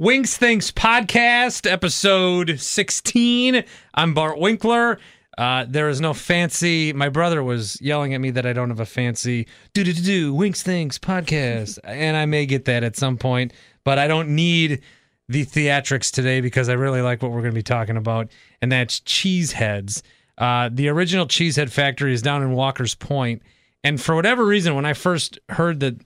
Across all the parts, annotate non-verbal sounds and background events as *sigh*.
Winks Thinks podcast, episode 16. I'm Bart Winkler. Uh, there is no fancy. My brother was yelling at me that I don't have a fancy do do do do Winks Thinks podcast, *laughs* and I may get that at some point, but I don't need the theatrics today because I really like what we're going to be talking about, and that's Cheeseheads. Uh, the original Cheesehead factory is down in Walker's Point, and for whatever reason, when I first heard that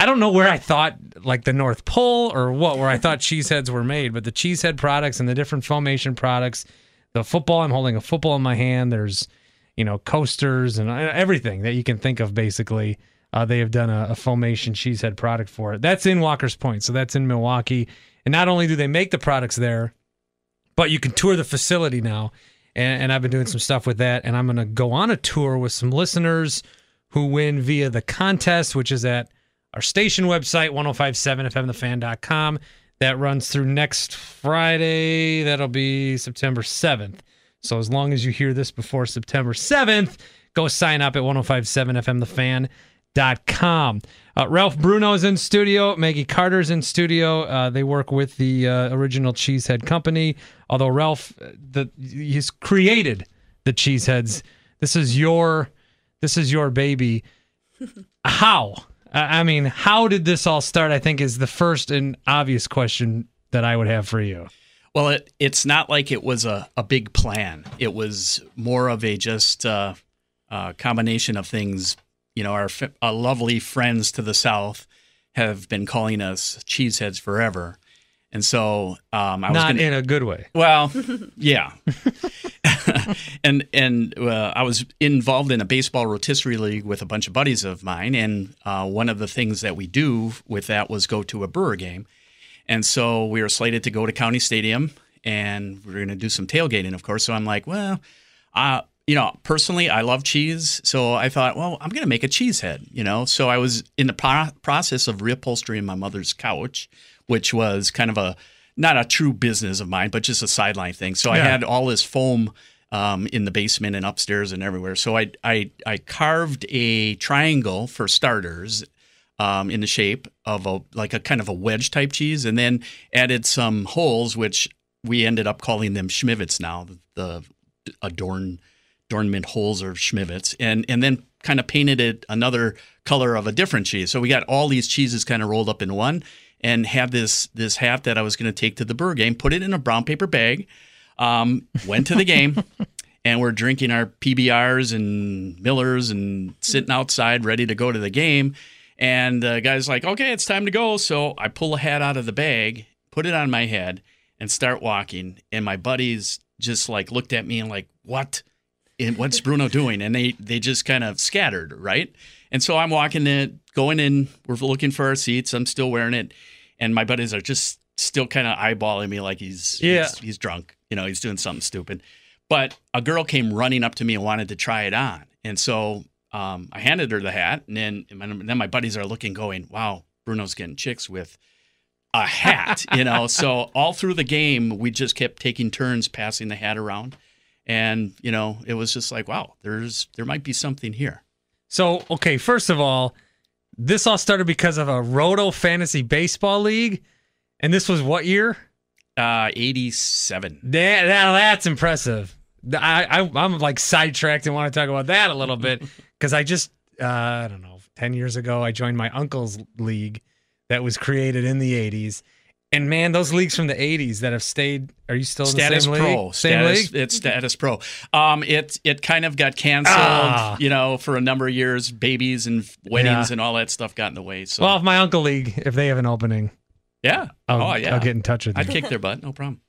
I don't know where I thought like the North Pole or what where I thought *laughs* cheeseheads were made, but the cheesehead products and the different foamation products, the football. I'm holding a football in my hand. There's you know coasters and uh, everything that you can think of. Basically, uh, they have done a, a cheesehead product for it. That's in Walker's Point, so that's in Milwaukee. And not only do they make the products there, but you can tour the facility now. And, and I've been doing some stuff with that, and I'm going to go on a tour with some listeners who win via the contest, which is at our station website, 1057fmthefan.com. That runs through next Friday. That'll be September 7th. So as long as you hear this before September 7th, go sign up at 1057fmthefan.com. Uh, Ralph Bruno is in studio. Maggie Carter's in studio. Uh, they work with the uh, original Cheesehead Company. Although Ralph, uh, the he's created the Cheeseheads. This is your, this is your baby. *laughs* How? I mean, how did this all start? I think is the first and obvious question that I would have for you. Well, it, it's not like it was a, a big plan. It was more of a just uh, uh, combination of things. You know, our, our lovely friends to the south have been calling us cheeseheads forever. And so um, I was not gonna, in a good way. Well, *laughs* yeah, *laughs* *laughs* and and uh, I was involved in a baseball rotisserie league with a bunch of buddies of mine, and uh, one of the things that we do with that was go to a Brewer game, and so we were slated to go to County Stadium, and we are going to do some tailgating, of course. So I'm like, well, uh, you know, personally, I love cheese, so I thought, well, I'm going to make a cheese head, you know. So I was in the pro- process of reupholstering my mother's couch which was kind of a not a true business of mine, but just a sideline thing. So yeah. I had all this foam um, in the basement and upstairs and everywhere. So I I, I carved a triangle for starters. Um, in the shape of a like a kind of a wedge type cheese, and then added some holes, which we ended up calling them schmivitz now, the adorn adornment holes or schmivitz, and and then kind of painted it another color of a different cheese. So we got all these cheeses kind of rolled up in one, and have this this hat that I was going to take to the Brewer game, put it in a brown paper bag, um, went to the game, *laughs* and we're drinking our PBRs and Millers and sitting outside ready to go to the game. And the guy's like, okay, it's time to go. So I pull a hat out of the bag, put it on my head, and start walking. And my buddies just like looked at me and like, what? And what's Bruno doing? And they they just kind of scattered, right? And so I'm walking in, going in. We're looking for our seats. I'm still wearing it, and my buddies are just still kind of eyeballing me like he's yeah he's, he's drunk. You know, he's doing something stupid. But a girl came running up to me and wanted to try it on, and so um, I handed her the hat, and then and then my buddies are looking, going, "Wow, Bruno's getting chicks with." a hat, *laughs* you know. so all through the game, we just kept taking turns passing the hat around, and you know, it was just like, wow, there's there might be something here. So, okay, first of all, this all started because of a Roto Fantasy Baseball League. And this was what year? Uh, 87. That, that, that's impressive. I, I, am like sidetracked and want to talk about that a little bit *laughs* because I just, uh, I don't know, 10 years ago, I joined my uncle's league that was created in the 80s. And man, those leagues from the '80s that have stayed. Are you still in status the same pro? League? Same status, league? It's status pro. Um, it it kind of got canceled, ah. you know, for a number of years. Babies and weddings yeah. and all that stuff got in the way. So, well, if my uncle league, if they have an opening, yeah, I'll, oh yeah, I'll get in touch with you. I'd kick their butt, no problem.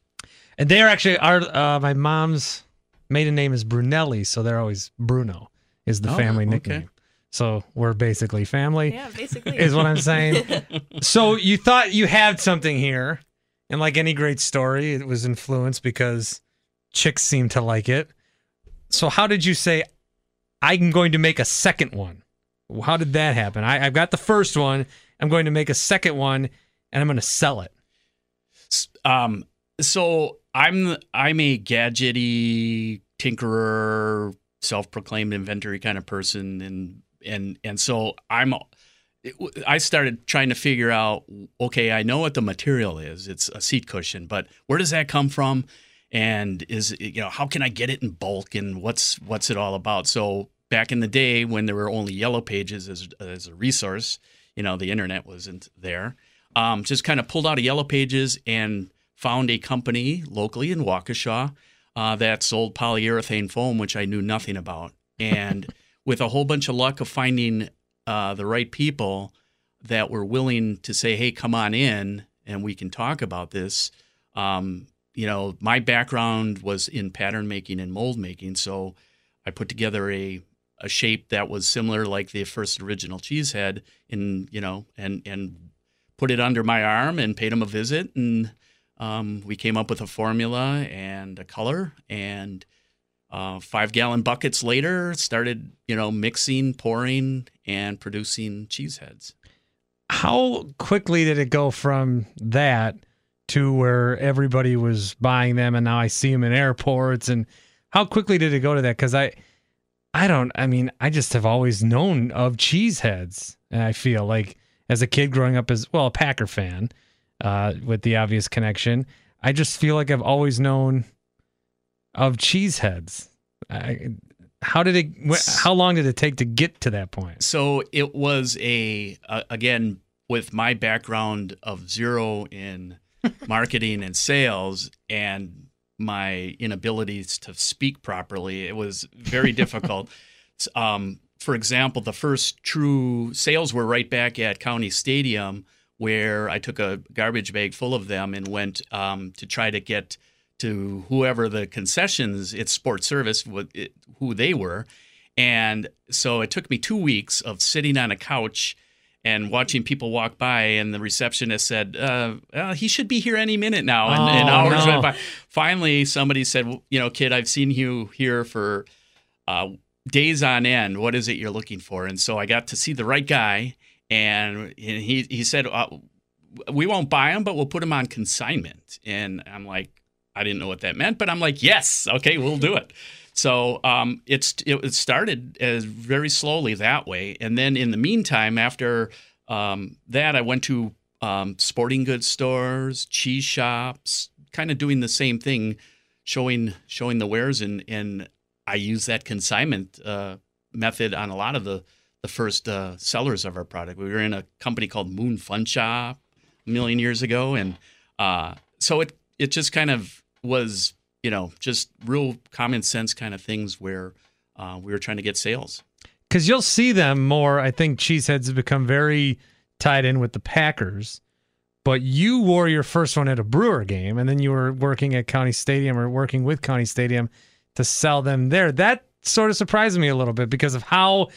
And they are actually our uh, my mom's maiden name is Brunelli, so they're always Bruno is the oh, family okay. nickname. So we're basically family. Yeah, basically is what I'm saying. *laughs* so you thought you had something here and like any great story, it was influenced because chicks seem to like it. So how did you say I'm going to make a second one? How did that happen? I, I've got the first one. I'm going to make a second one, and I'm going to sell it. Um, so I'm I'm a gadgety tinkerer, self-proclaimed inventory kind of person, and and and so I'm I started trying to figure out. Okay, I know what the material is. It's a seat cushion, but where does that come from? And is you know how can I get it in bulk? And what's what's it all about? So back in the day when there were only yellow pages as as a resource, you know the internet wasn't there. Um, just kind of pulled out of yellow pages and found a company locally in Waukesha uh, that sold polyurethane foam, which I knew nothing about. And *laughs* with a whole bunch of luck of finding uh, the right people that were willing to say, "Hey, come on in, and we can talk about this." Um, you know, my background was in pattern making and mold making, so I put together a a shape that was similar, like the first original cheesehead, in you know, and and put it under my arm and paid him a visit, and um, we came up with a formula and a color, and uh, five gallon buckets later, started you know mixing, pouring, and producing cheese heads. How quickly did it go from that to where everybody was buying them and now I see them in airports and how quickly did it go to that cuz I I don't I mean I just have always known of cheese heads. and I feel like as a kid growing up as well a Packer fan uh with the obvious connection I just feel like I've always known of cheeseheads. I, how did it how long did it take to get to that point? So it was a uh, again with my background of zero in *laughs* marketing and sales and my inabilities to speak properly, it was very difficult. *laughs* um, for example, the first true sales were right back at County Stadium, where I took a garbage bag full of them and went um, to try to get to whoever the concessions, it's sports service, what it, who they were. And so it took me two weeks of sitting on a couch and watching people walk by, and the receptionist said, uh, uh, "He should be here any minute now." And, and Oh, hours no. went by. Finally, somebody said, well, "You know, kid, I've seen you here for uh, days on end. What is it you're looking for?" And so I got to see the right guy, and, he he said, uh, "We won't buy them, but we'll put them on consignment." And I'm like, I didn't know what that meant, but I'm like, yes, okay, we'll do it. So um, it's it started as very slowly that way, and then in the meantime, after um, that, I went to um, sporting goods stores, cheese shops, kind of doing the same thing, showing showing the wares, and and I use that consignment uh, method on a lot of the the first uh, sellers of our product. We were in a company called Moon Fun Shop a million years ago, and uh, so it it just kind of was you know just real common sense kind of things where uh, we were trying to get sales. because you'll see them more. I think cheeseheads have become very tied in with the Packers. But you wore your first one at a Brewer game, and then you were working at County Stadium or working with County Stadium to sell them there. That sort of surprised me a little bit because of how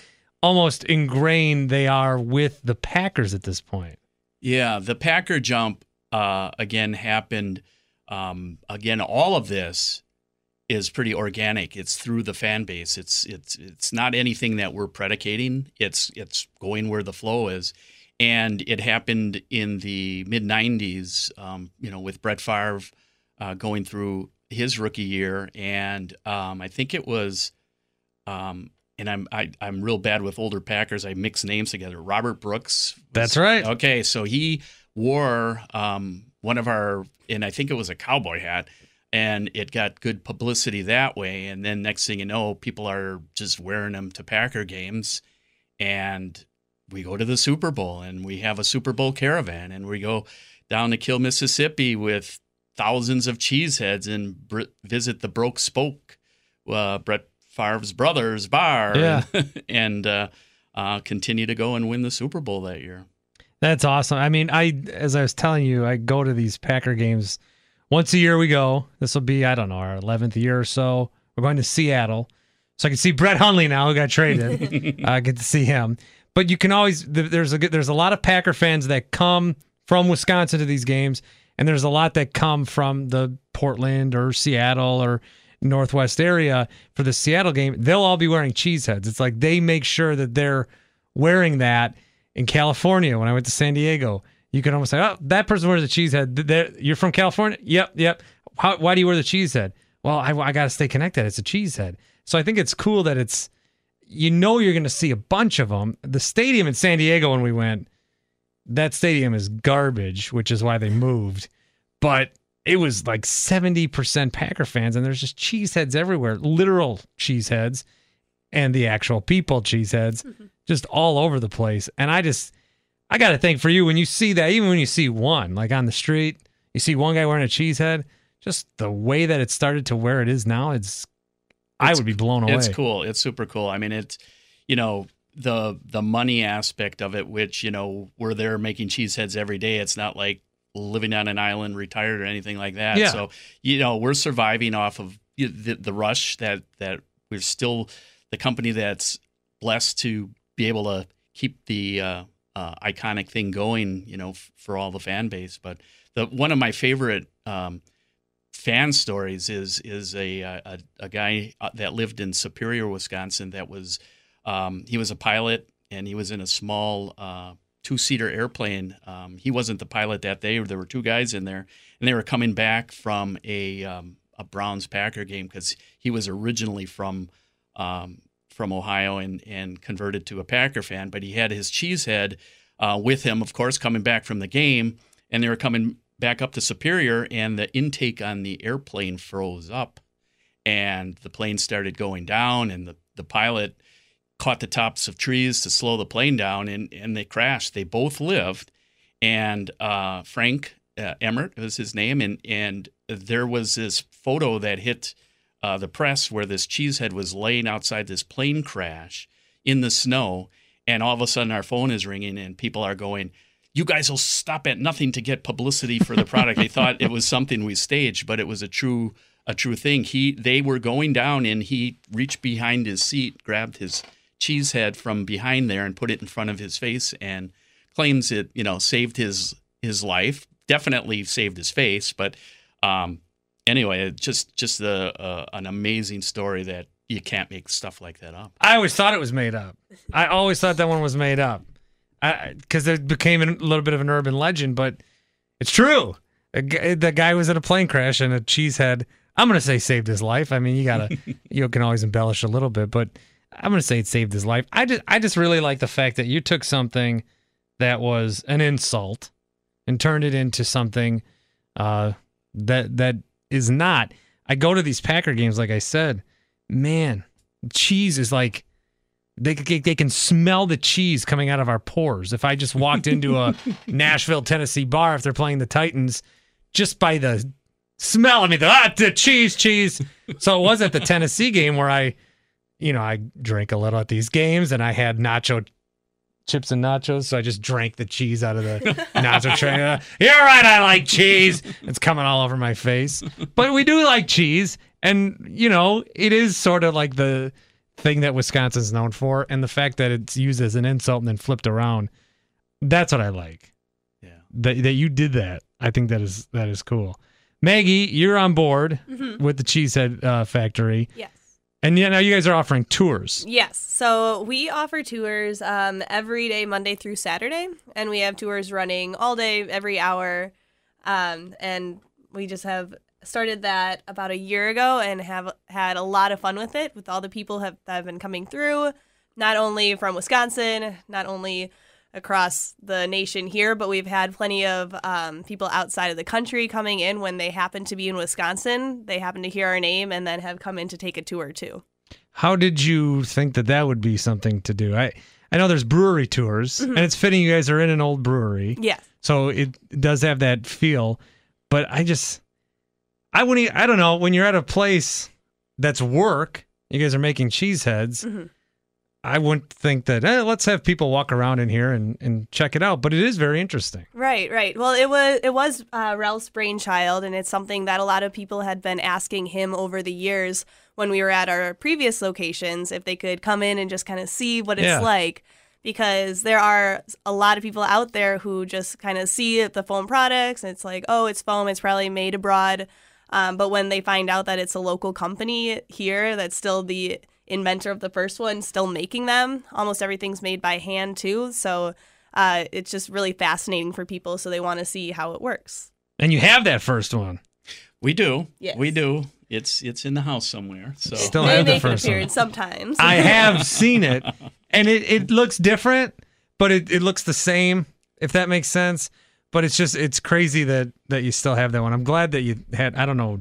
almost ingrained they are with the Packers at this point. Yeah, the Packer jump uh, again happened. Um, again, all of this is pretty organic. It's through the fan base. It's it's it's not anything that we're predicating. It's it's going where the flow is, and it happened in the mid '90s. Um, you know, with Brett Favre uh, going through his rookie year, and um, I think it was. Um, and I'm I, I'm real bad with older Packers. I mix names together. Robert Brooks. was- That's right. Okay, so he wore um, one of our, and I think it was a cowboy hat, and it got good publicity that way. And then next thing you know, people are just wearing them to Packer games, and we go to the Super Bowl, and we have a Super Bowl caravan, and we go down to Kiln, Mississippi with thousands of cheeseheads and br- visit the Broke Spoke, uh, Brett Favre's brother's bar, Yeah. *laughs* and uh, uh, continue to go and win the Super Bowl that year. That's awesome. I mean, I as I was telling you, I go to these Packer games once a year. We go. This will be I don't know our eleventh year or so. We're going to Seattle, so I can see Brett Hundley now who got traded. *laughs* I get to see him. But you can always there's a good- there's a lot of Packer fans that come from Wisconsin to these games, and there's a lot that come from the Portland or Seattle or Northwest area for the Seattle game. They'll all be wearing cheese heads. It's like they make sure that they're wearing that in California when I went to San Diego. You can almost say, "Oh, that person wears a cheese head. They're- You're from California? Yep, yep. How, why do you wear the cheese head? Well, I, I got to stay connected. It's a cheese head. So I think it's cool that it's you know you're going to see a bunch of them. The stadium in San Diego when we went, that stadium is garbage, which is why they moved. But it was like 70% Packer fans, and there's just cheeseheads everywhere, literal cheeseheads, and the actual people cheeseheads, mm-hmm. just all over the place. And I just, I got to think for you when you see that, even when you see one like on the street, you see one guy wearing a cheesehead, just the way that it started to where it is now, it's, I would be blown away. It's cool. It's super cool. I mean, it's you know the the money aspect of it, which you know we're there making cheeseheads every day. It's not like living on an island, retired or anything like that. Yeah. So you know we're surviving off of the, the rush that that we're still the company that's blessed to be able to keep the uh, uh, iconic thing going. You know f- for all the fan base, but the one of my favorite. Um, fan stories is is a a, a guy uh, that lived in Superior, Wisconsin. That was um, he was a pilot and he was in a small uh, two seater airplane. Um, he wasn't the pilot that day. There were two guys in there, and they were coming back from a um, a Browns Packer game because he was originally from. Um, from Ohio and, and converted to a Packer fan, but he had his cheesehead uh, with him, of course, coming back from the game, and they were coming back up to Superior, and the intake on the airplane froze up, and the plane started going down, and the, the pilot caught the tops of trees to slow the plane down, and, and they crashed. They both lived, and uh, Frank uh, Emmert was his name, and and there was this photo that hit uh, the press where this cheesehead was laying outside this plane crash in the snow, and all of a sudden our phone is ringing, and people are going you guys will stop at nothing to get publicity for the product. they thought it was something we staged, but it was a true a true thing. He they were going down and he reached behind his seat, grabbed his cheese head from behind there and put it in front of his face and claims it, you know, saved his his life. Definitely saved his face, but um anyway, just just a, a an amazing story that you can't make stuff like that up. I always thought it was made up. I always thought that one was made up because it became a little bit of an urban legend, but it's true. The guy was in a plane crash and a cheesehead. I'm gonna say saved his life. I mean, you gotta, *laughs* you can always embellish a little bit, but I'm gonna say it saved his life. I just, I just really like the fact that you took something that was an insult and turned it into something uh, that that is not. I go to these Packer games, like I said, man, cheese is like they they can smell the cheese coming out of our pores. If I just walked into a *laughs* Nashville, Tennessee bar if they're playing the Titans, just by the smell, I mean, the, ah, the cheese, cheese. So it was at the Tennessee game where I, you know, I drink a little at these games, and I had nacho chips and nachos, so I just drank the cheese out of the *laughs* nacho tray. Uh, You're right, I like cheese. It's coming all over my face, but we do like cheese, and you know, it is sort of like the thing that Wisconsin's known for, and the fact that it's used as an insult and then flipped around. That's what I like. Yeah. That that you did that. I think that is that is cool. Maggie, you're on board Mhm. with the Cheesehead uh, Factory, Yes. And yeah, now you guys are offering tours. Yes. So we offer tours um, every day, Monday through Saturday, and we have tours running all day, every hour. Um, and we just have started that about a year ago and have had a lot of fun with it with all the people have, that have been coming through, not only from Wisconsin, not only across the nation here, but we've had plenty of um, people outside of the country coming in when they happen to be in Wisconsin. They happen to hear our name and then have come in to take a tour too. How did you think that that would be something to do? I I know there's brewery tours, and it's fitting you guys are in an old brewery, Yes. so it does have that feel. But I just, I wouldn't. I don't know when you're at a place that's work. You guys are making cheeseheads. Mhm. I wouldn't think that. Eh, let's have people walk around in here and, and check it out. But it is very interesting. Right, right. Well, it was it was uh, Ralph's brainchild, and it's something that a lot of people had been asking him over the years when we were at our previous locations if they could come in and just kind of see what it's Yeah. like. Because there are a lot of people out there who just kind of see the foam products and it's like, oh, it's foam, it's probably made abroad. Um, but when they find out that it's a local company here that's still the inventor of the first one, still making them, almost everything's made by hand too. So uh, it's just really fascinating for people. So they want to see how it works. And you have that first one. We do. Yes. We do. it's it's in the house somewhere. So Still They have the make an first one. sometimes. I *laughs* have seen it, and it, it looks different, but it, it looks the same, if that makes sense. But it's just it's crazy that that you still have that one. I'm glad that you had. I don't know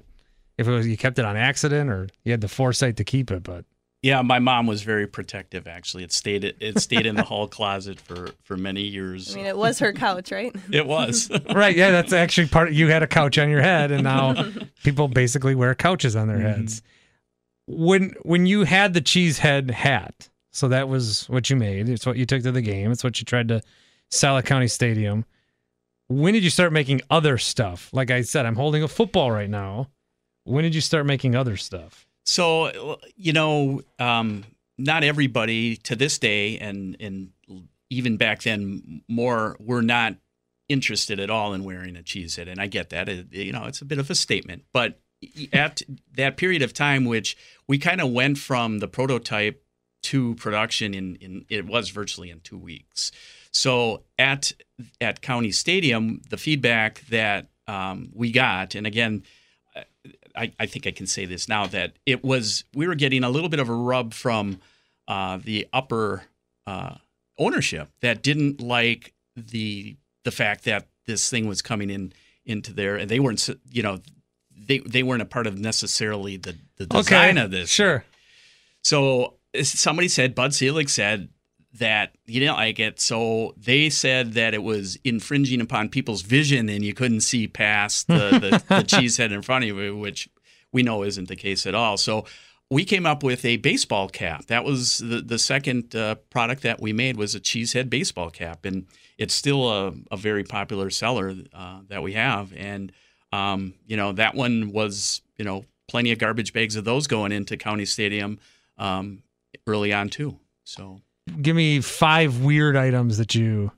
if it was you kept it on accident or you had the foresight to keep it, but yeah, my mom was very protective. Actually, it stayed it stayed in the hall closet for for many years. I mean, it was her couch, right? *laughs* it was. *laughs* right, yeah, that's actually part. You had a couch on your head, and now *laughs* people basically wear couches on their mm-hmm. heads. When when you had the cheesehead hat, so that was what you made. It's what you took to the game. It's what you tried to sell at County Stadium. When did you start making other stuff? Like I said, I'm holding a football right now. When did you start making other stuff? So you know, um, not everybody to this day, and and even back then, more were not interested at all in wearing a cheese head, and I get that. It, you know, it's a bit of a statement, but at that period of time, which we kind of went from the prototype to production in, in it was virtually in two weeks. So at at County Stadium, the feedback that um, we got, and again, I, I think I can say this now that it was we were getting a little bit of a rub from uh, the upper uh, ownership that didn't like the the fact that this thing was coming in into there, and they weren't you know they they weren't a part of necessarily the the design of this. Sure. So somebody said Bud Selig said that you didn't like it. So they said that it was infringing upon people's vision and you couldn't see past the, the, the *laughs* cheese head in front of you, which we know isn't the case at all. So we came up with a baseball cap. That was the, the second uh, product that we made was a cheesehead baseball cap. And it's still a, a very popular seller uh, that we have. And, um, you know, that one was, you know, plenty of garbage bags of those going into County Stadium um, early on too. So give me five weird items that you.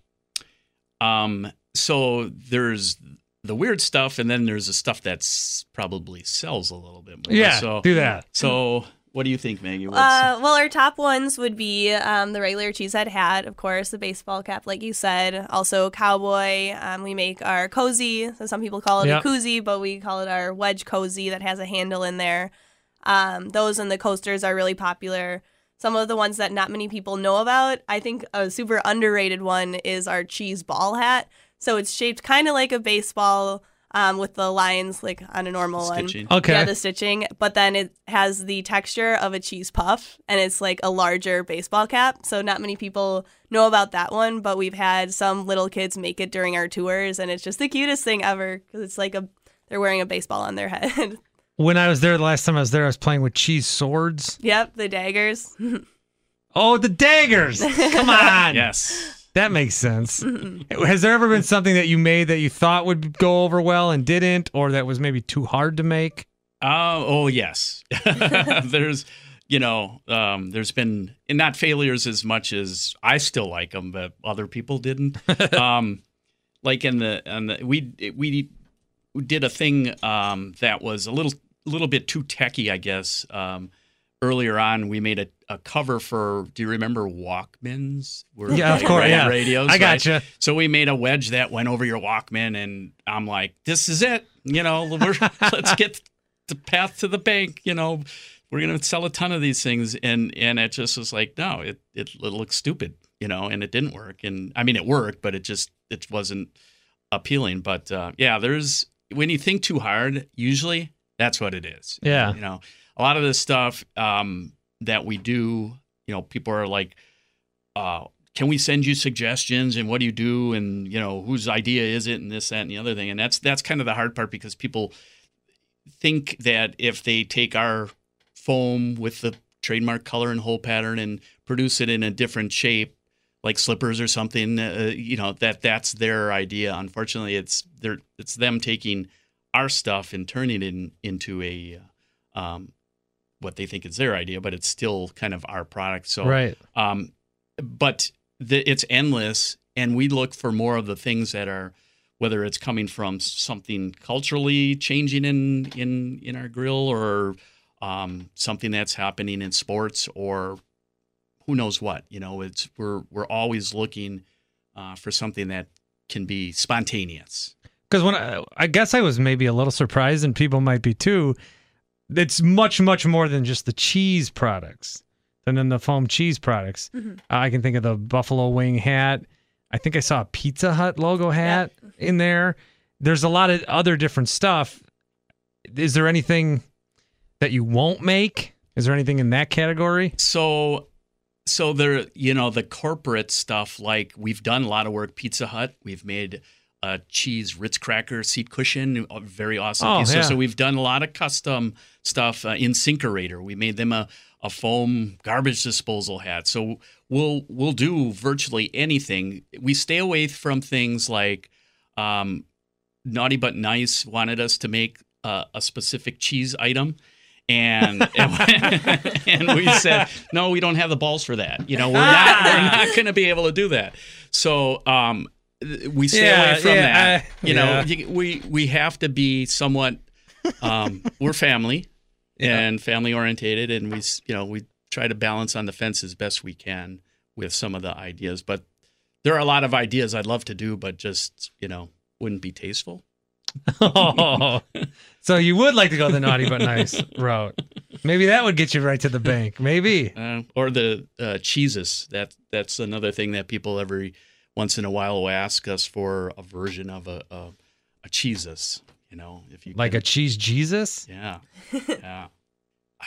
Um. So there's the weird stuff, and then there's the stuff that's probably sells a little bit more. Yeah, So do that. So what do you think, Maggie? Uh, well, our top ones would be um, the regular cheesehead hat, of course, the baseball cap, like you said. Also, cowboy. Um, we make our cozy. So some people call it Yep. a koozie, but we call it our wedge cozy that has a handle in there. Um, those and the coasters are really popular. Some of the ones that not many people know about, I think a super underrated one is our cheese ball hat. So it's shaped kind of like a baseball um, with the lines like on a normal one. Okay. Yeah, the stitching, but then it has the texture of a cheese puff and it's like a larger baseball cap. So not many people know about that one, but we've had some little kids make it during our tours and it's just the cutest thing ever cuz it's like a they're wearing a baseball on their *laughs* head. When I was there the last time I was there, I was playing with cheese swords. yep, the daggers. *laughs* Oh, the daggers! Come on. *laughs* yes. That makes sense. Has there ever been something that you made that you thought would go over well and didn't, or that was maybe too hard to make? Uh, oh yes. *laughs* there's, you know, um, there's been and not failures as much as I still like them, but other people didn't. um, like in the, in the we we we did a thing um, that was a little little bit too techy, I guess. Um, earlier on, we made a, a cover for. Do you remember Walkmans? Were Yeah, of course, yeah. Radios. I right? gotcha. So we made a wedge that went over your Walkman, and I'm like, "This is it." You know, we're, *laughs* let's get the path to the bank. You know, we're gonna sell a ton of these things, and and it just was like, no, it it, it looks stupid. You know, and it didn't work. And I mean, it worked, but it just it wasn't appealing. But uh, yeah, there's when you think too hard, usually that's what it is. Yeah. You know, a lot of this stuff um, that we do, you know, people are like, uh, can we send you suggestions and what do you do and you know whose idea is it and this that and the other thing and that's that's kind of the hard part because people think that if they take our foam with the trademark color and hole pattern and produce it in a different shape like slippers or something uh, you know that that's their idea unfortunately it's they're it's them taking our stuff and turning it in, into a uh, um, what they think is their idea but it's still kind of our product so Right. um, but the, it's endless, and we look for more of the things that are, whether it's coming from something culturally changing in in in our grill, or um, something that's happening in sports, or who knows what. You know, it's we're we're always looking uh, for something that can be spontaneous. Because when I, I guess I was maybe a little surprised, and people might be too. it's much much more than just the cheese products than in the foam cheese products. Mm-hmm. Uh, I can think of the buffalo wing hat. I think I saw a Pizza Hut logo hat in there. There's a lot of other different stuff. Is there anything that you won't make? Is there anything in that category? So, so there, you know, the corporate stuff. Like we've done a lot of work. Pizza Hut. We've made a cheese Ritz cracker seat cushion, very awesome Oh. So, yeah. so we've done a lot of custom stuff. Uh, InSinkErator. We made them a a foam garbage disposal hat. So we'll we'll do virtually anything. We stay away from things like um, Naughty but Nice wanted us to make uh, a specific cheese item. And, *laughs* and and we said no, we don't have the balls for that. You know, we're not we're not going to be able to do that. So um, we stay Yeah, away from yeah, that. uh, you know, yeah. we we have to be somewhat. Um, *laughs* we're family and family orientated, and we you know we try to balance on the fence as best we can with some of the ideas. But there are a lot of ideas I'd love to do, but just you know wouldn't be tasteful. Oh, *laughs* so you would like to go the naughty but nice *laughs* route? Maybe that would get you right to the bank. Maybe. Uh, or the uh, cheeses. That that's another thing that people every once in a while will ask us for a version of a a, a cheeses. You know, if you Like can- a cheese Jesus? yeah yeah.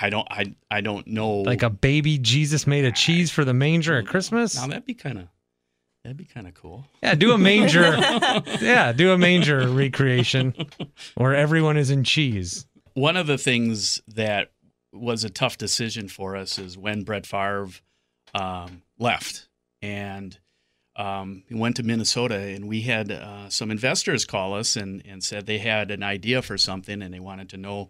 I don't I I don't know Like a baby Jesus made of cheese for the manger at Christmas? Now that'd be kind of that'd be kind of cool. Yeah, do a manger. *laughs* yeah, do a manger recreation where everyone is in cheese. One of the things that was a tough decision for us is when Brett Favre um, left and um, went to Minnesota, and we had uh, some investors call us and, and said they had an idea for something and they wanted to know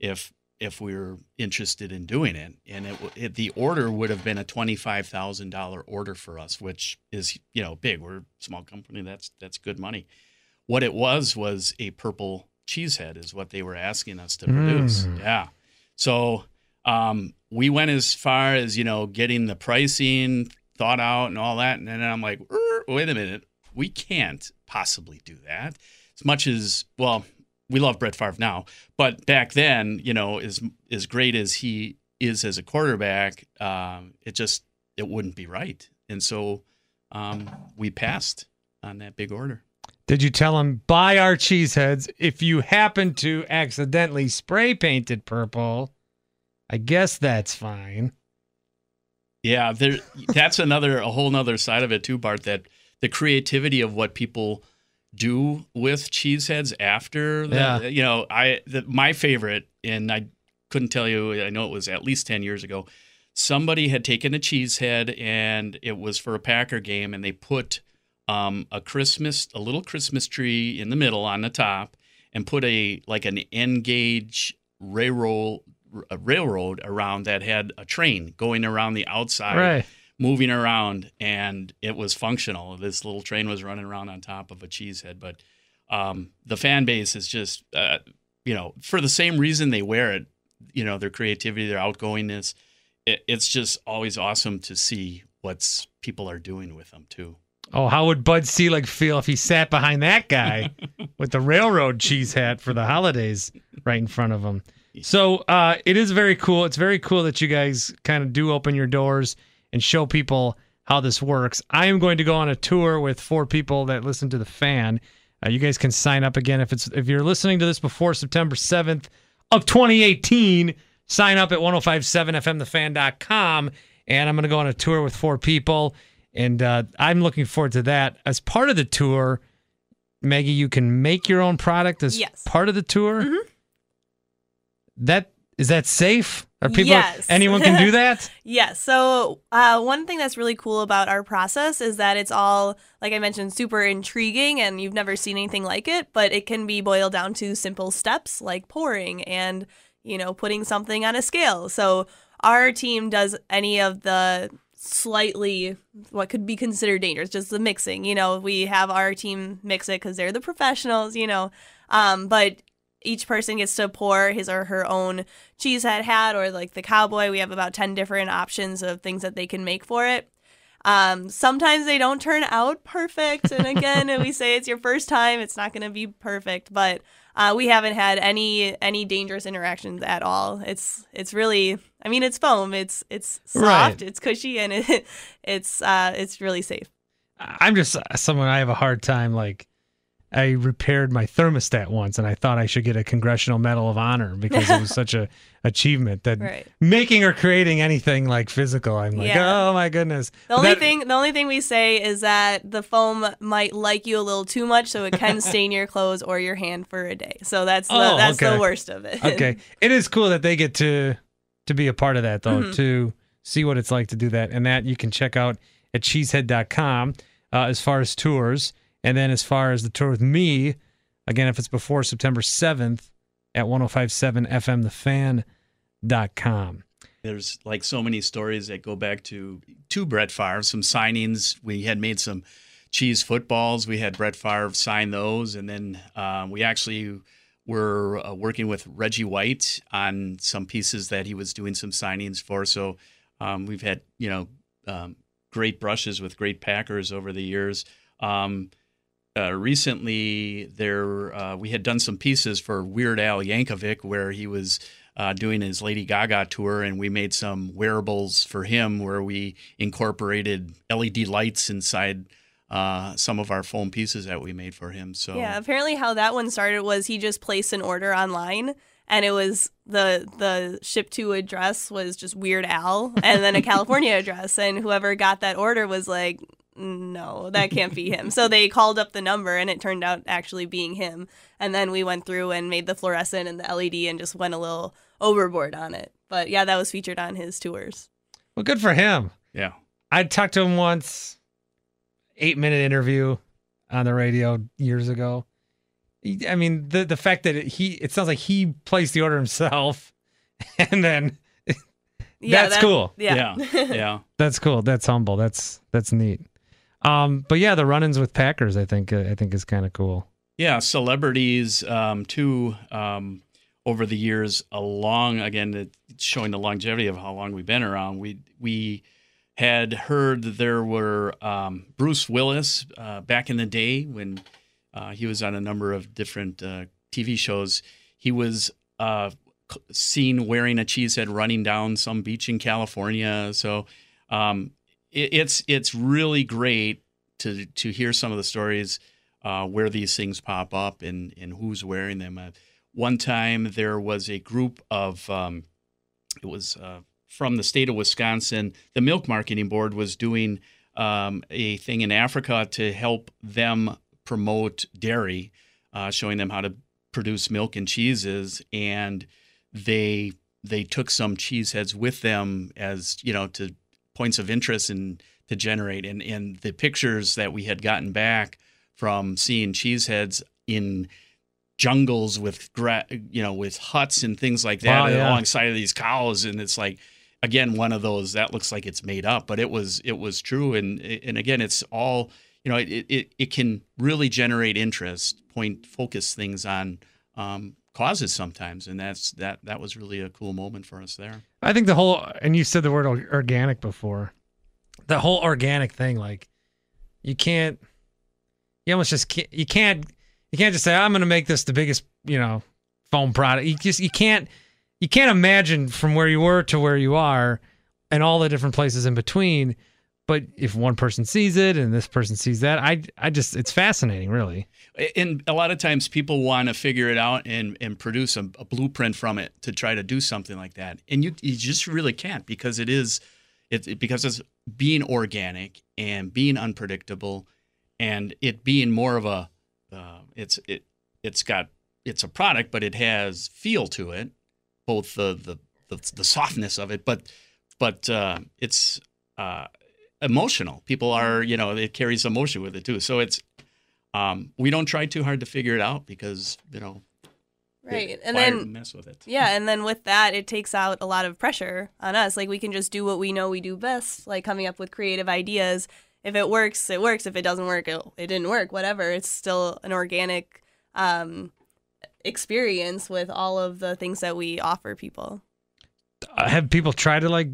if if we were interested in doing it. And it, it the order would have been a twenty five thousand dollar order for us, which is you know big. We're a small company. That's that's good money. What it was was a purple cheesehead is what they were asking us to produce. Mm. Yeah. So um, we went as far as you know getting the pricing thought out and all that, and then I'm like, "Er, wait a minute, we can't possibly do that. As much as well, we love Brett Favre now, but back then, you know, as as great as he is as a quarterback, um, it just it wouldn't be right, and so um, we passed on that big order. Did you tell him buy our cheese heads if you happen to accidentally spray paint it purple? I guess that's fine. Yeah, there. That's another a whole nother side of it too, Bart. That the creativity of what people do with cheese heads after. The, Yeah. You know, I the, my favorite, and I couldn't tell you. I know it was at least ten years ago. Somebody had taken a cheese head, and it was for a Packer game, and they put um, a Christmas, a little Christmas tree in the middle on the top, and put a like an N gauge railroad a railroad around that had a train going around the outside Right. moving around and it was functional this little train was running around on top of a cheese head but um, the fan base is just uh, you know for the same reason they wear it you know their creativity their outgoingness it, it's just always awesome to see what's people are doing with them too Oh, how would Bud Selig feel if he sat behind that guy *laughs* with the railroad cheese hat for the holidays right in front of him? So uh, it is very cool. It's very cool that you guys kind of do open your doors and show people how this works. I am going to go on a tour with four people that listen to the fan. Uh, you guys can sign up again if it's if you're listening to this before September 7th of 2018. Sign up at 1057fmthefan.com and I'm going to go on a tour with four people and uh, I'm looking forward to that. As part of the tour, Maggie, you can make your own product as Yes. part of the tour. Mhm. That is that safe? Are people Yes. anyone can do *laughs* that? Yes. So, uh, one thing that's really cool about our process is that it's all, like I mentioned, super intriguing and you've never seen anything like it, but it can be boiled down to simple steps like pouring and, you know, putting something on a scale. So, our team does any of the slightly what could be considered dangerous, just the mixing. You know, we have our team mix it because they're the professionals, you know. Um, but each person gets to pour his or her own cheesehead hat or like the cowboy. We have about 10 different options of things that they can make for it. Um, sometimes they don't turn out perfect. And again, *laughs* we say it's your first time, it's not going to be perfect. But Uh, we haven't had any any dangerous interactions at all. It's it's really, I mean, it's foam. It's it's soft. Right. It's cushy, and it, *laughs* it's uh, it's really safe. I'm just someone I have a hard time like I repaired my thermostat once and I thought I should get a congressional medal of honor because it was such a *laughs* achievement that Right. making or creating anything like physical I'm like Yeah. oh my goodness The But only that- thing the only thing we say is that the foam might like you a little too much, so it can *laughs* stain your clothes or your hand for a day. So that's the, Oh, that's okay. the worst of it. okay it is cool that they get to to be a part of that though Mhm. to see what it's like to do that and that you can check out at cheesehead.com uh, as far as tours and then as far as the tour with me again if it's before September 7th at 1057 FM the fan.com There's like so many stories that go back to to Brett Favre. Some signings. We had made some cheese footballs. We had Brett Favre sign those, and then um, we actually were uh, working with Reggie White on some pieces that he was doing some signings for. So um, we've had you know um, great brushes with great Packers over the years. Um, uh, recently, there uh, we had done some pieces for Weird Al Yankovic where he was uh, doing his Lady Gaga tour, and we made some wearables for him where we incorporated LED lights inside uh, some of our foam pieces that we made for him. So Yeah, apparently how that one started was he just placed an order online and it was the the ship to address was just Weird Al and then a California *laughs* address and whoever got that order was like no, that can't be him. So they called up the number and it turned out actually being him. And then we went through and made the fluorescent and the LED and just went a little overboard on it. But yeah, that was featured on his tours. well good for him yeah, I talked to him once, eight minute interview on the radio years ago. I mean, the the fact that it, he it sounds like he placed the order himself, *laughs* and then *laughs* Yeah, That's that- cool. Yeah. yeah, *laughs* yeah. that's cool. That's humble. That's that's neat. Um, but yeah, the run-ins with Packers, I think, uh, I think is kind of cool. Yeah, celebrities um, too. Um, over the years, along again, showing the longevity of how long we've been around. We we had heard that there were um, Bruce Willis uh, back in the day when uh, he was on a number of different uh, TV shows. He was uh, seen wearing a cheesehead running down some beach in California. So um, it, it's it's really great to to hear some of the stories uh, where these things pop up and, and who's wearing them. Uh, one time there was a group of, um, it was uh, from the state of Wisconsin. The Milk Marketing Board was doing um, a thing in Africa to help them promote dairy, uh, showing them how to produce milk and cheeses. And they they took some cheese heads with them as you know to points of interest and to generate. And and the pictures that we had gotten back from seeing cheeseheads in jungles with gra- you know with huts and things like that Wow, yeah. alongside of these cows. And it's like again one of those that looks like it's made up but it was it was true. And and again it's all you know it it, it can really generate interest point focus things on um, causes sometimes and that's that that was really a cool moment for us there I think the whole, and you said the word organic before, the whole organic thing, like you can't, you almost just can't, you can't, you can't just say, I'm going to make this the biggest, you know, foam product. You just, you can't, you can't imagine from where you were to where you are and all the different places in between. But if one person sees it and this person sees that, I, I just, it's fascinating, really. and a lot of times people want to figure it out and, and produce a, a blueprint from it to try to do something like that and you, you just really can't because it is it, it- because it's being organic and being unpredictable and it being more of a uh, it's it it's got it's a product but it has feel to it both the the the, the softness of it but but uh, it's uh, emotional people are you know it carries emotion with it too so it's um, we don't try too hard to figure it out because you know Right. it- And then mess with it. Yeah, and then with that, it takes out a lot of pressure on us. Like we can just do what we know we do best, like coming up with creative ideas. If it works, it works. If it doesn't work, it, it didn't work. Whatever. It's still an organic um, experience with all of the things that we offer people. uh, have people try to like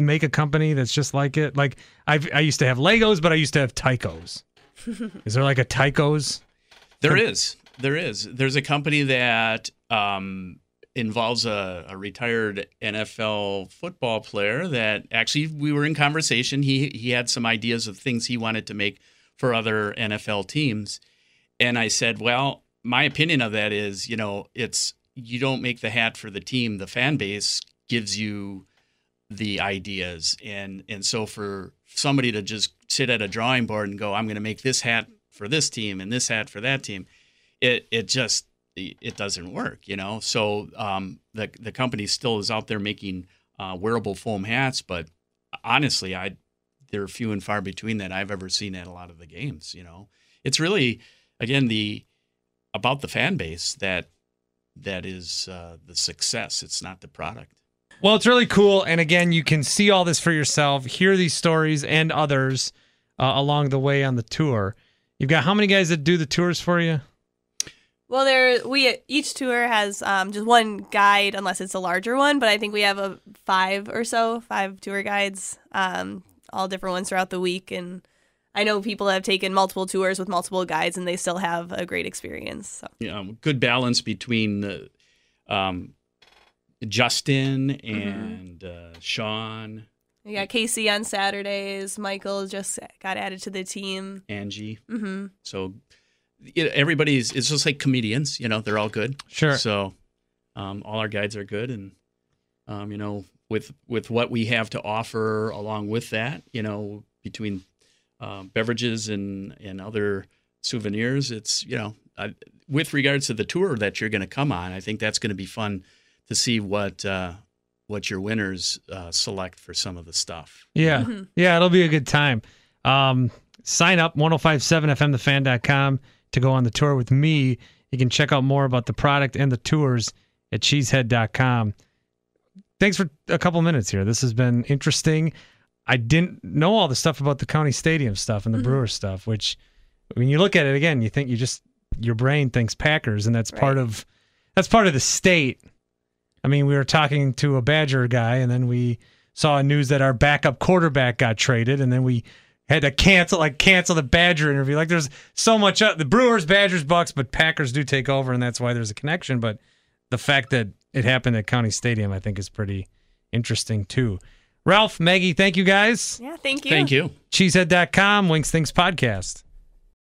make a company that's just like it? Like I've I used to have Legos, but I used to have Tycos. *laughs* Is there like a Tycos? There is. There is. There's a company that um, involves a, a retired NFL football player that actually we were in conversation. He he had some ideas of things he wanted to make for other NFL teams, and I said, well, my opinion of that is, you know, it's you don't make the hat for the team. The fan base gives you the ideas, and and so for somebody to just sit at a drawing board and go, I'm going to make this hat for this team and this hat for that team, it it just it doesn't work, you know. So um, the the company still is out there making uh, wearable foam hats, but honestly, I they're few and far between that I've ever seen at a lot of the games. You know, it's really again the about the fan base that that is uh, the success. It's not the product. Well, it's really cool, and again, you can see all this for yourself, hear these stories and others uh, along the way on the tour. You've got how many guys that do the tours for you? Well, there we each tour has um, just one guide, unless it's a larger one. But I think we have a five or so, five tour guides, um, all different ones throughout the week. And I know people have taken multiple tours with multiple guides, and they still have a great experience. So. Yeah, good balance between the, um, Justin and uh, Sean. We got Casey on Saturdays. Michael just got added to the team. Angie. hmm So you know, everybody's it's just like comedians. You know, they're all good. Sure. So um, all our guides are good, and um, you know, with with what we have to offer along with that, you know, between uh, beverages and and other souvenirs, it's you know, I, with regards to the tour that you're going to come on, I think that's going to be fun to see what uh, what your winners uh, select for some of the stuff. Yeah. Mhm. Yeah, it'll be a good time. Um, sign up 1057fmthefan.com to go on the tour with me. You can check out more about the product and the tours at cheesehead.com. Thanks for a couple minutes here. This has been interesting. I didn't know all the stuff about the county stadium stuff and the Mhm. Brewers stuff, which when you look at it again, you think you just your brain thinks Packers and that's part of that's part of the state. I mean, we were talking to a Badger guy and then we saw news that our backup quarterback got traded, and then we had to cancel like cancel the Badger interview. Like there's so much uh, the Brewers, Badgers, Bucks, but Packers do take over, and that's why there's a connection. But the fact that it happened at County Stadium, I think, is pretty interesting too. Ralph, Maggie, thank you guys. Yeah, thank you. Thank you. Cheesehead.com, Winks Things Podcast.